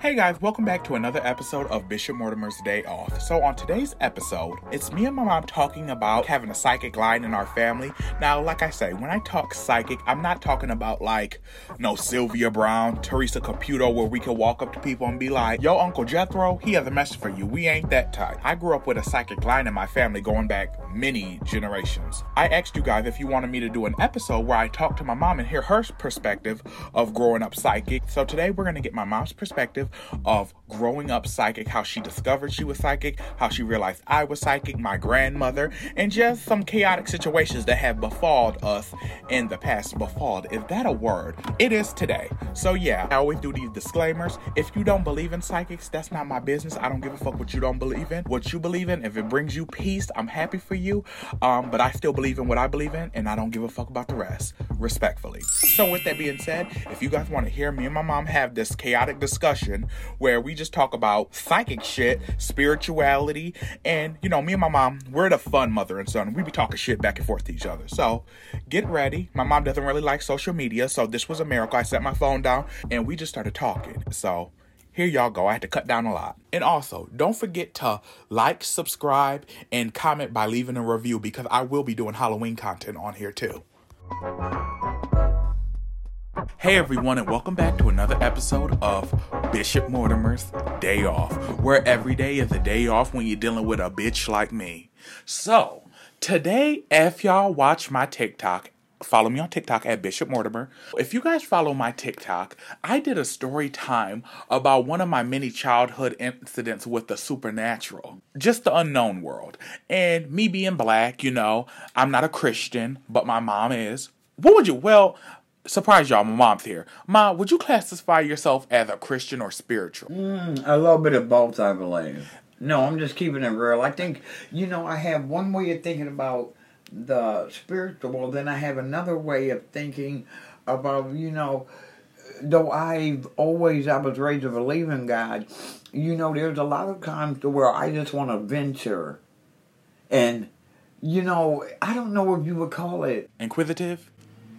Hey guys, welcome back to another episode of Bishop Mortimer's Day Off. So, on today's episode, it's me and my mom talking about having a psychic line in our family. Now, like I say, when I talk psychic, I'm not talking about like, no, Sylvia Browne, Teresa Caputo, where we can walk up to people and be like, Yo, Uncle Jethro, he has a message for you. We ain't that type. I grew up with a psychic line in my family going back many generations. I asked you guys if you wanted me to do an episode where I talk to my mom and hear her perspective of growing up psychic. So, today we're going to get my mom's perspective of growing up psychic, how she discovered she was psychic, how she realized I was psychic, my grandmother, and just some chaotic situations that have befalled us in the past. Befalled, is that a word? It is today. So yeah, I always do these disclaimers. If you don't believe in psychics, that's not my business. I don't give a fuck what you don't believe in. What you believe in, if it brings you peace, I'm happy for you. Um, but I still believe in what I believe in, and I don't give a fuck about the rest. Respectfully. So with that being said, if you guys want to hear me and my mom have this chaotic discussion where we just talk about psychic shit, spirituality, and you know, me and my mom, we're the fun mother and son. We be talking shit back and forth to each other. So get ready. My mom doesn't really like social media, so this was a miracle. I set my phone down and we just started talking. So here y'all go. I had to cut down a lot. And also, don't forget to like, subscribe, and comment by leaving a review because I will be doing Halloween content on here too. Hey everyone, and welcome back to another episode of Bishop Mortimer's Day Off, where every day is a day off when you're dealing with a bitch like me. So, today, if y'all watch my TikTok, follow me on TikTok at Bishop Mortimer. If you guys follow my TikTok, I did a story time about one of my many childhood incidents with the supernatural, just the unknown world. And me being black, you know, I'm not a Christian, but my mom is. What would you? Well, surprise y'all, my mom's here. Ma, would you classify yourself as a Christian or spiritual? Mm, a little bit of both, I believe. No, I'm just keeping it real. I think, you know, I have one way of thinking about the spiritual, then I have another way of thinking about, you know, though I've always, I was raised to believe in God, you know, there's a lot of times to where I just want to venture. And, you know, I don't know if you would call it Inquisitive?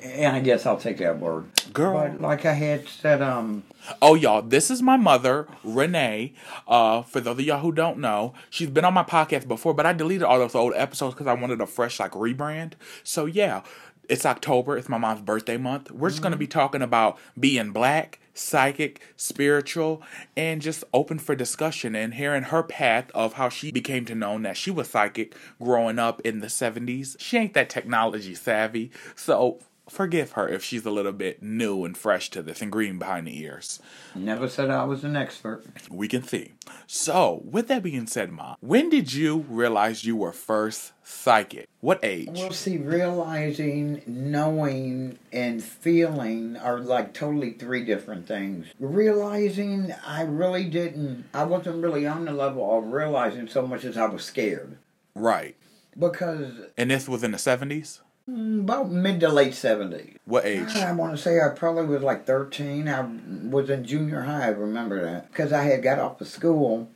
And I guess I'll take that word. Girl. But like I had said, um, Oh, y'all, this is my mother, Renee. Uh, for those of y'all who don't know, she's been on my podcast before, but I deleted all those old episodes because I wanted a fresh, like, rebrand. So, yeah, it's October. It's my mom's birthday month. We're just going to be talking about being black, psychic, spiritual, and just open for discussion and hearing her path of how she became to know that she was psychic growing up in the 70s. She ain't that technology savvy. So, forgive her if she's a little bit new and fresh to this and green behind the ears. never said I was an expert. We can see. So, with that being said, Mom, when did you realize you were first psychic? What age? Well, see, realizing, knowing, and feeling are like totally three different things. Realizing, I really didn't, I wasn't really on the level of realizing so much as I was scared. Right. Because And this was in the 70s? Mm, about mid to late 70s. What age? I want to say I probably was like 13. I was in junior high, I remember that. Because I had got off of school.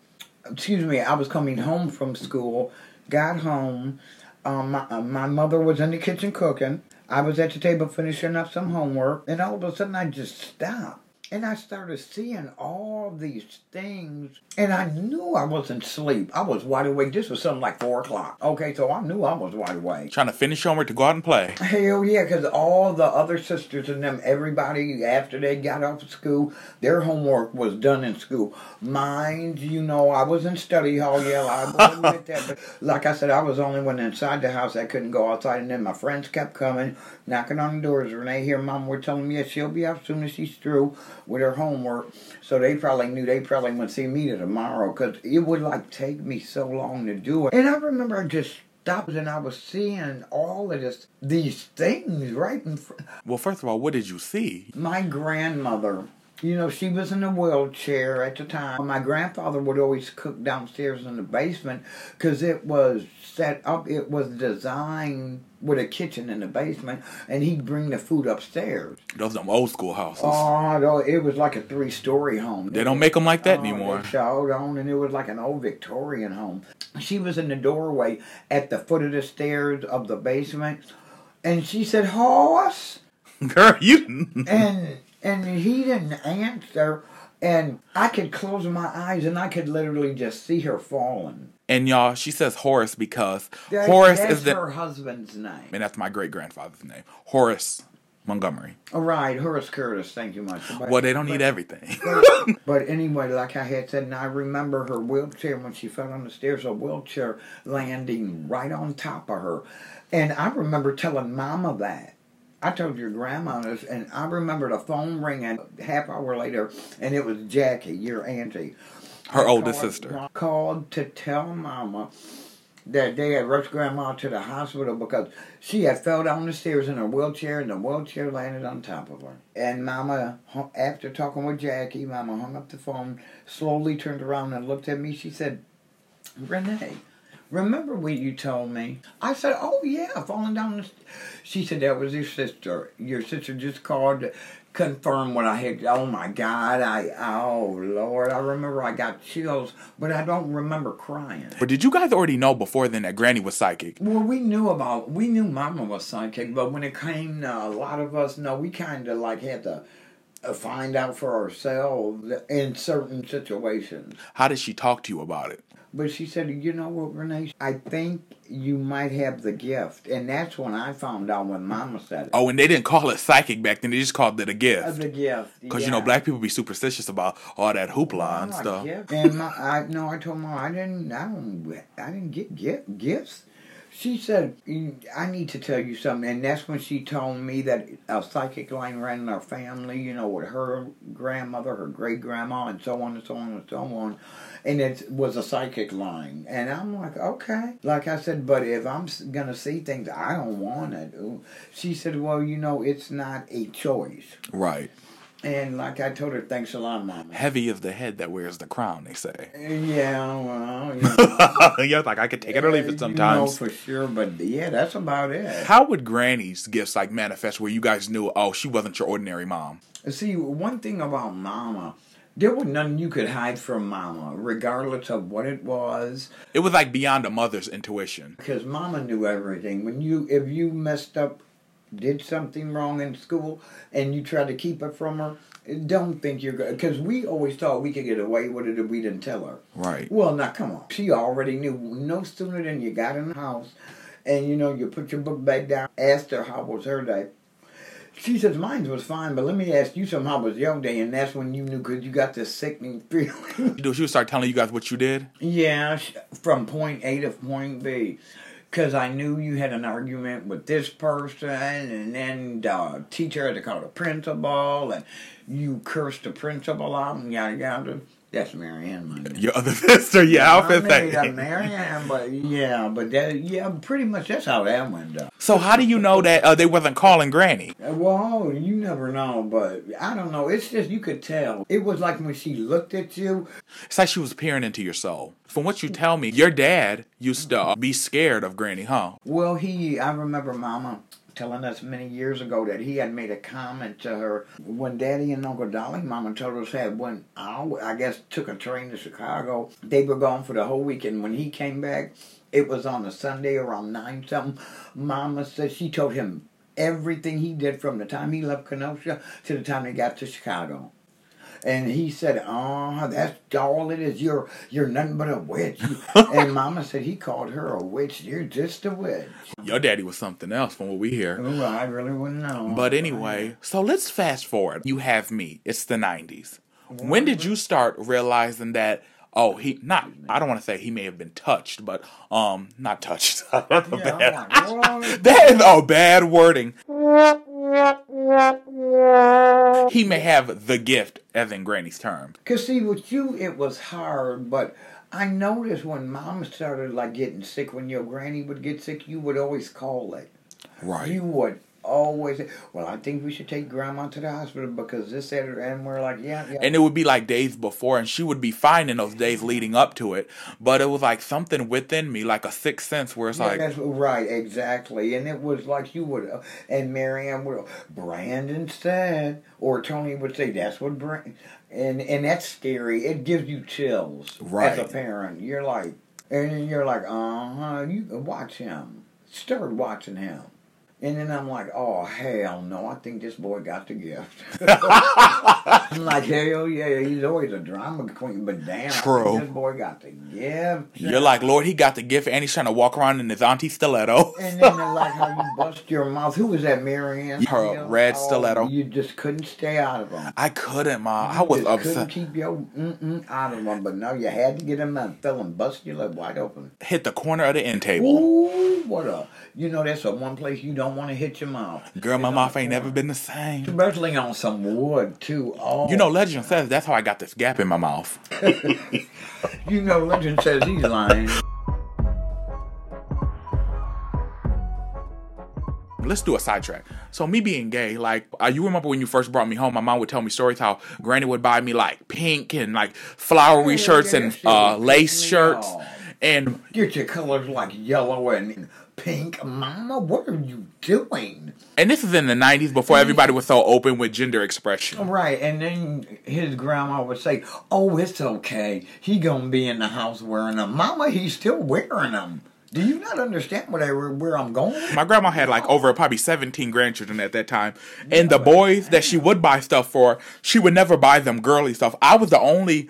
Excuse me, I was coming home from school, got home. Um, my, uh, my mother was in the kitchen cooking. I was at the table finishing up some homework. And all of a sudden I just stopped. And I started seeing all these things. And I knew I wasn't asleep. I was wide awake. This was something like 4 o'clock. Okay, so I knew I was wide awake. Trying to finish homework to go out and play. Hell yeah, because all the other sisters and them, everybody after they got off of school, their homework was done in school. Mine, you know, I was in study hall, yeah, I admit that. But like I said, I was the only one inside the house. I couldn't go outside. And then my friends kept coming, knocking on the doors. Renee here, Mom, we're telling me that she'll be out as soon as she's through with her homework. So they probably knew they probably wouldn't see me tomorrow because it would like take me so long to do it. And I remember I just stopped and I was seeing all of this, these things right in front. Well, first of all, what did you see? My grandmother, you know, she was in a wheelchair at the time. My grandfather would always cook downstairs in the basement because it was set up, it was designed with a kitchen in the basement, and he'd bring the food upstairs. Those are old school houses. Oh, no, it was like a three story home. they don't make them like that Oh, anymore. They showed on, and it was like an old Victorian home. She was in the doorway at the foot of the stairs of the basement, and she said, "Horse," Girl, you. and and he didn't answer. And I could close my eyes and I could literally just see her falling. And y'all, she says Horace because That- Horace is the her husband's name. and that's my great grandfather's name. Horace Montgomery. All right, Horace Curtis. Thank you much. But- Well, they don't need everything. But anyway, like I had said, and I remember her wheelchair when she fell on the stairs, a wheelchair landing right on top of her. And I remember telling Mama that. I told your grandma this, and I remember the phone ringing half hour later, and it was Jackie, your auntie. Her I oldest called- sister. Called to tell Mama that they had rushed Grandma to the hospital because she had fell down the stairs in her wheelchair and the wheelchair landed on top of her. And Mama, after talking with Jackie, Mama hung up the phone, slowly turned around and looked at me. She said, Renee, remember what you told me? I said, oh yeah, falling down the... st-" She said, that was your sister. Your sister just called to confirm what I had. Oh my God, I, oh Lord, I remember I got chills, but I don't remember crying. but did you guys already know before then that Granny was psychic? Well, we knew about, we knew Mama was psychic, but when it came to a lot of us, no, we kind of like had to uh, find out for ourselves in certain situations. How did she talk to you about it? But she said, you know what, Renee? I think you might have the gift. And that's when I found out when Mama said it. Oh, and they didn't call it psychic back then; they just called it a Uh, gift. the gift. Because you know, black people be superstitious about all that hoopla and stuff. gift. And my, I no, I told Mom I didn't. I don't. I didn't get gift, gifts. She said, "I need to tell you something," and that's when she told me that a psychic line ran in our family. You know, with her grandmother, her great grandma, and so on and so on and so on, and it was a psychic line. And I'm like, okay, like I said, but if I'm gonna see things, I don't want it. She said, well, you know, it's not a choice. Right. And like I told her, thanks a lot, Mama. Heavy is the head that wears the crown. They say. Yeah, well, you know, yeah, like I could take it or leave uh, it sometimes. You know for sure, but yeah, that's about it. How would Granny's gifts like manifest where you guys knew, oh, she wasn't your ordinary mom? See, one thing about Mama, there was nothing you could hide from Mama, regardless of what it was, It was like beyond a mother's intuition. because Mama knew everything. When you, if you messed up, did something wrong in school, and you tried to keep it from her, don't think you're good. Because we always thought we could get away with it if we didn't tell her. Right. Well, now come on. She already knew. No sooner than you got in the house, and you know you put your book bag down. Asked her how was her day. She says mine was fine, but let me ask you something. How was your day? And that's when you knew because you got this sickening feeling. She would start telling you guys what you did. yeah, from point A to point B. Because I knew you had an argument with this person, and then the teacher had to call the principal, and you cursed the principal out, and yada yada. That's Marianne, my name. Your other sister, yeah, I'll fit made a that. Marianne, but yeah, but that yeah, pretty much that's how that went down. So how do you know that uh, they wasn't calling Granny? Uh, Well, you never know, but I don't know. It's just you could tell. It was like when she looked at you. It's like she was peering into your soul. From what you tell me, your dad used to be scared of Granny, huh? Well, he. I remember Mama telling us many years ago that he had made a comment to her when Daddy and Uncle Dolly, Mama told us had went out. I guess took a train to Chicago. They were gone for the whole weekend. When he came back, it was on a Sunday around nine something. Mama said she told him everything he did from the time he left Kenosha to the time they got to Chicago. And he said, "Oh, that's all it is. You're you're nothing but a witch." and Mama said he called her a witch. You're just a witch. Your daddy was something else from what we hear. Oh, I really wouldn't know. But anyway, so let's fast forward. You have me. It's the 90s. When did you start realizing that oh, he not I don't want to say he may have been touched, but um not touched. That's a Yeah, bad. Like, that is oh bad wording. He may have the gift, as in Granny's term. Cause see, with you, it was hard, but I noticed when Mom started like getting sick, when your granny would get sick, you would always call it. Right. You would always say, "Well, I think we should take Grandma to the hospital because this, that, and we're like, "Yeah, yeah." and it would be like days before, and she would be fine in those days leading up to it. But it was like something within me, like a sixth sense, where it's Yeah, like, right, exactly. And it was like you would, uh, and Marianne would, Brandon said, or Tony would say, that's what Brandon, and and that's scary. It gives you chills right. as a parent. You're like, and you're like, uh huh. You watch him, start watching him. And then I'm like, oh hell no! I think this boy got the gift. I'm like, hell yeah, he's always a drama queen, but damn, True. this boy got the gift. You're like, Lord, he got the gift, and he's trying to walk around in his auntie stiletto. And then they like how you bust your mouth. Who was that, Marianne? Her Hill? red Oh, stiletto. You just couldn't stay out of them. I couldn't, ma. I was just couldn't upset. keep your mm-mm out of them, but no, you had to get them and fill and bust your lip wide open. Hit the corner of the end table. Ooh, what a! You know that's the one place you don't want to hit your mouth. Girl, my mouth ain't never been the same. Especially on some wood too. Oh, You know, legend says that's how I got this gap in my mouth. you know, legend says he's lying. Let's do a sidetrack. So me being gay, like uh, you remember when you first brought me home, my mom would tell me stories how Granny would buy me like pink and like flowery Yeah, shirts yeah, and uh, lace shirts, and Get your colors like yellow and pink, Mama. What are you doing? and this is in the '90s before mm. everybody was so open with gender expression. Right, and then his grandma would say, "Oh, it's okay. He gonna be in the house wearing them, Mama. He's still wearing them. Do you not understand what I, where I'm going?" My grandma had like over probably 17 grandchildren at that time. And the boys that she would buy stuff for, she would never buy them girly stuff. I was the only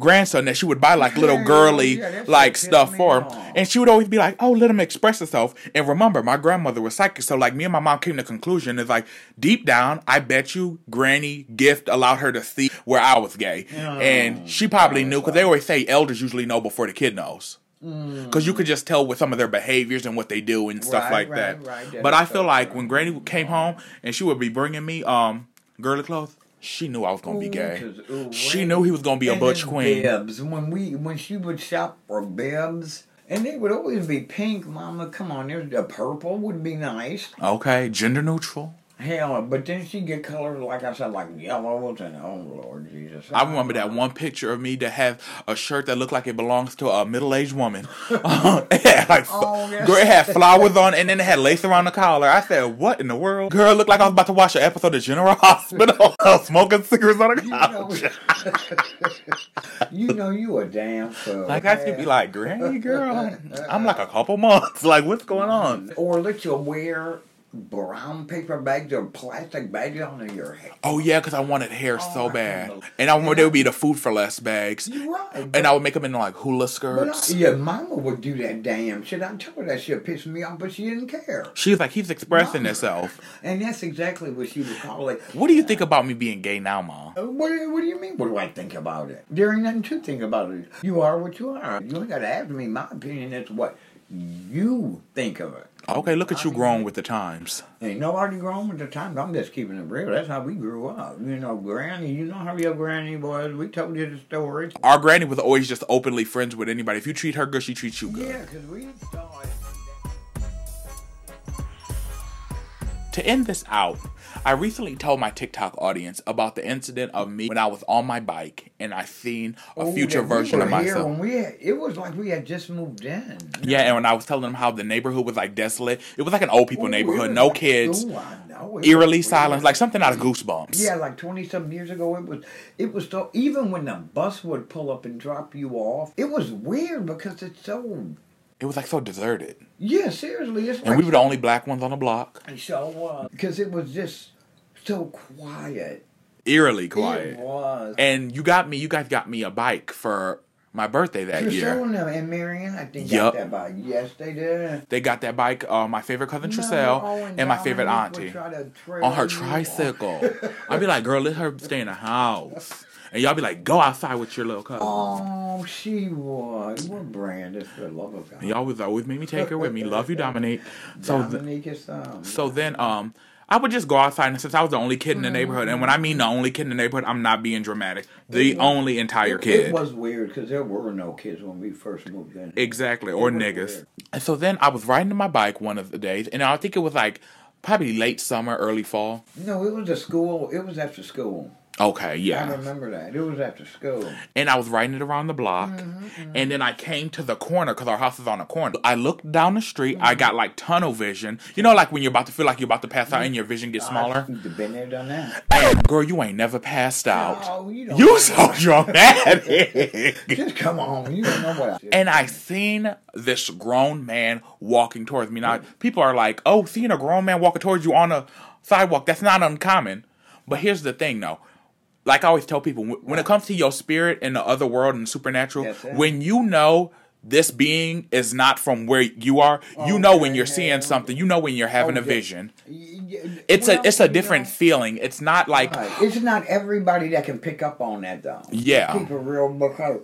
grandson that she would buy like little girly yeah, like stuff for. off. And she would always be like, "Oh, let him express himself." And remember, my grandmother was psychic, so like me and my mom came to the conclusion is like deep down, I bet you Granny gift allowed her to see where I was gay, and she probably knew because they always say elders usually know before the kid knows. Because you could just tell with some of their behaviors and what they do and stuff Right, like right, that. right. But I feel like when Granny came home and she would be bringing me um girly clothes, she knew I was gonna be gay. ooh, She knew he was gonna be a butch queen. Bibs. When we when she would shop for bibs, and they would always be pink, Mama. Come on, there's a purple would be nice. Okay, gender neutral. Hell, but then she get colors like I said, like yellows and oh Lord Jesus. I remember that one picture of me that have a shirt that looked like it belongs to a middle-aged woman. Uh, it had like, Oh, yes. girl, it had flowers on, and then it had lace around the collar. I said, "What in the world?" Girl, looked like I was about to watch an episode of General Hospital, smoking cigarettes on the You know, couch. you know you a damn fool. Like I should be like, "Granny, girl, I'm like a couple months. Like, what's going on?" Or let you wear brown paper bags or plastic bags on your head. Oh yeah, because I wanted hair Oh, so bad, and I remember they would be the Food 4 Less bags, You're right. and I would make them into like hula But I, skirts. yeah, Mama would do that damn shit. I told her that shit pissed me off, but she didn't care. She's like, he's expressing Mama. himself. And that's exactly what she would call it. What do you think about me being gay now, mom? Uh, What, do- what do you mean? What do I think about it? There ain't nothing to think about it. You are what you are. You ain't got to ask me. My opinion is what you think of it. Okay, look at you growing with the times. Ain't nobody grown with the times. I'm just keeping it real. That's how we grew up. You know, Granny, you know how your Granny was. We told you the stories. Our granny was always just openly friends with anybody. If you treat her good, she treats you good. Yeah, because we. To end this out, I recently told my TikTok audience about the incident of me when I was on my bike and I seen a Oh, future we version of myself. We had, it was like we had just moved in. Yeah, and when I was telling them how the neighborhood was like desolate, it was like an old people Ooh, neighborhood, no like- kids, oh, was eerily silent, like something out of Goosebumps. Yeah, like twenty something years ago, it was. It was so. Even when the bus would pull up and drop you off, it was weird because it's so. It was like so deserted. Yeah, seriously, it's And like we were the only black ones on the block. And so because it was just so quiet. Eerily quiet. It was. And you got me, you guys got me a bike for my birthday that Tricell year. and, them and Marion, I think, Yup. got that bike. Yes, they did. They got that bike, uh, my favorite cousin Remember, Tricell oh, and my favorite auntie try to trail on her tricycle. I'd be like, girl, let her stay in the house. And y'all be like, go outside with your little cousin. Oh, she was. What brand is for the love of God? And y'all was always make me take her with me. Love you, Dominique. So, th- Dominique is um. so then, um, I would just go outside, and since I was the only kid in the neighborhood, and when I mean the only kid in the neighborhood, I'm not being dramatic. The was- only entire kid. It was weird because there were no kids when we first moved in. Exactly, or niggas. weird. And so then I was riding my bike one of the days, and I think it was like probably late summer, early fall. No, it was a school. It was after school. Okay, yeah. I remember that. It was after school. And I was riding it around the block. Mm-hmm, mm-hmm. And then I came to the corner because our house is on a corner. I looked down the street. I mm-hmm. got like tunnel vision. You know, like when you're about to feel like you're about to pass out and your vision gets oh, smaller. You've been there, done that. And girl, you ain't never passed out. Oh, you don't. You so dramatic. Just come on. You don't know what I and I seen this grown man walking towards me. Now, people are like, "Oh, seeing a grown man walking towards you on a sidewalk, that's not uncommon." But here's the thing, though. Like I always tell people, wh- when it comes to your spirit and the other world and supernatural, Yes, when you know this being is not from where you are, you know when you're seeing something. You know when you're having a Okay. vision. It's It's a it's a different feeling. It's not like It's not everybody that can pick up on that though. Yeah. Keep it real because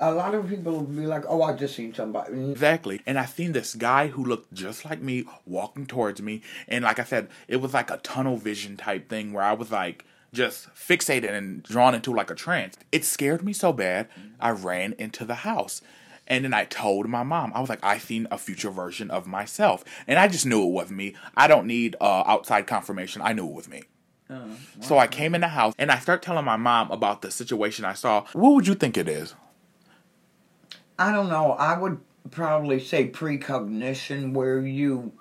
a lot of people will be like, "Oh, I just seen somebody." Exactly. And I seen this guy who looked just like me walking towards me. And like I said, it was like a tunnel vision type thing where I was like just fixated and drawn into like a trance. It scared me so bad, I ran into the house. And then I told my mom, I was like, I seen a future version of myself. And I just knew it was me. I don't need uh, outside confirmation. I knew it was me. So I came in the house and I start telling my mom about the situation I saw. What would you think it is? I don't know. I would probably say precognition, where you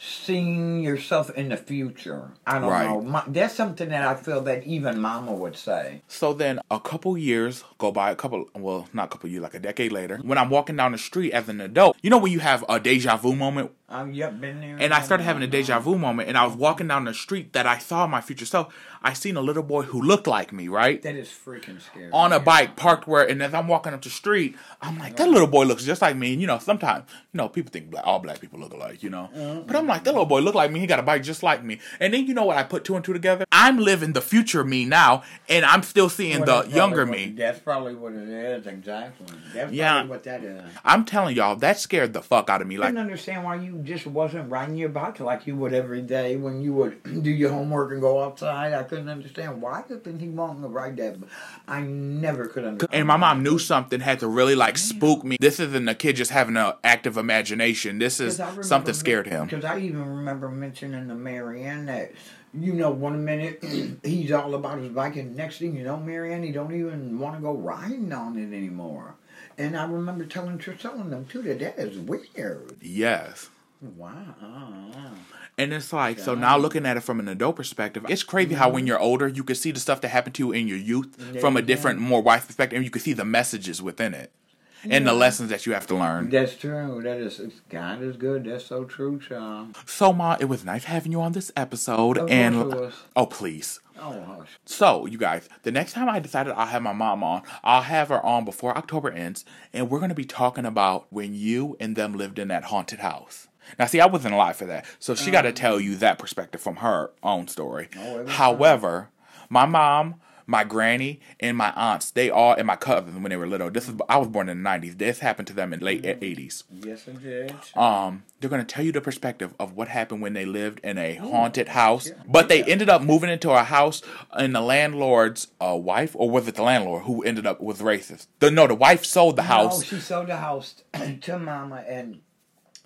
seeing yourself in the future. I don't Right. know. My, that's something that I feel that even Mama would say. So then a couple years go by, a couple, well, not a couple years, like a decade later, when I'm walking down the street as an adult, you know when you have a deja vu moment? Oh, I've yep been there. And I started having a deja vu moment, and I was walking down the street that I saw my future self. I seen a little boy who looked like me, right? That is freaking scary. On a bike parked where, and as I'm walking up the street, I'm like, that little boy looks just like me. And you know, sometimes, you know, people think black, all black people look alike, you know. Mm-hmm. But I'm like, that little boy look like me. He got a bike just like me. And then you know what? I put two and two together. I'm living the future me now, and I'm still seeing Well, the younger what- me. That's probably what it is. Exactly. That's Yeah. probably what that is. I'm telling y'all, that scared the fuck out of me. I Like, couldn't understand why you just wasn't riding your bike like you would every day when you would do your homework and go outside. I couldn't understand why didn't he want to ride that. I never could understand. and my mom knew something had to really like spook me. This isn't a kid just having an active imagination. This is something scared him. Because I even remember mentioning to Marianne that, you know, one minute he's all about his bike, and next thing you know, Marianne, he don't even want to go riding on it anymore. And I remember telling telling them too that that is weird. Yes. Wow. And it's like, so now looking at it from an adult perspective, it's crazy how when mm-hmm. you're older, you can see the stuff that happened to you in your youth Yeah, from a different, more wise perspective, and you can see the messages within it and the lessons that you have to learn. That's true. That is God is good. That's so true, child. So, Ma, it was nice having you on this episode. And oh, please. Oh, hush. So, you guys, the next time I decided I'll have my mom on, I'll have her on before October ends, and we're going to be talking about when you and them lived in that haunted house. Now, see, I wasn't alive for that, so she got to tell you that perspective from her own story. Oh, it was However, my mom, my granny, and my aunts, they all, and my cousins when they were little, this is, I was born in the 90s, this happened to them in late 80s. Yes, it did. Um, they're gonna tell you the perspective of what happened when they lived in a haunted house, but they ended up moving into a house, and the landlord's uh, wife, or was it the landlord who ended up was racist? The no, the wife sold the No, house. No, she sold the house to Mama, and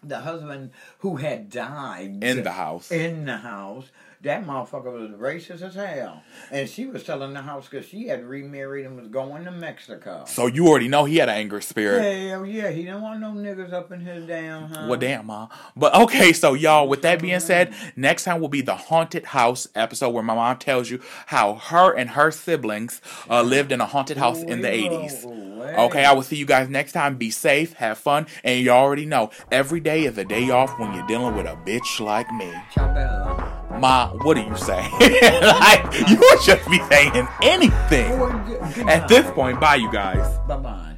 the husband who had died In the house. In the house. That motherfucker was racist as hell. And she was selling the house because she had remarried and was going to Mexico. So you already know he had an angry spirit. Hell yeah, he didn't want no niggas up in his damn house. Well, damn, ma. But okay, so y'all, with that being said, next time will be the haunted house episode where my mom tells you how her and her siblings uh, lived in a haunted house in the 80s. ooh, Okay, I will see you guys next time. Be safe, have fun, and you already know every day is a day off when you're dealing with a bitch like me. Ma, what do you say? like, you would just be saying anything. Oh, good At this point, bye, you guys. Bye bye.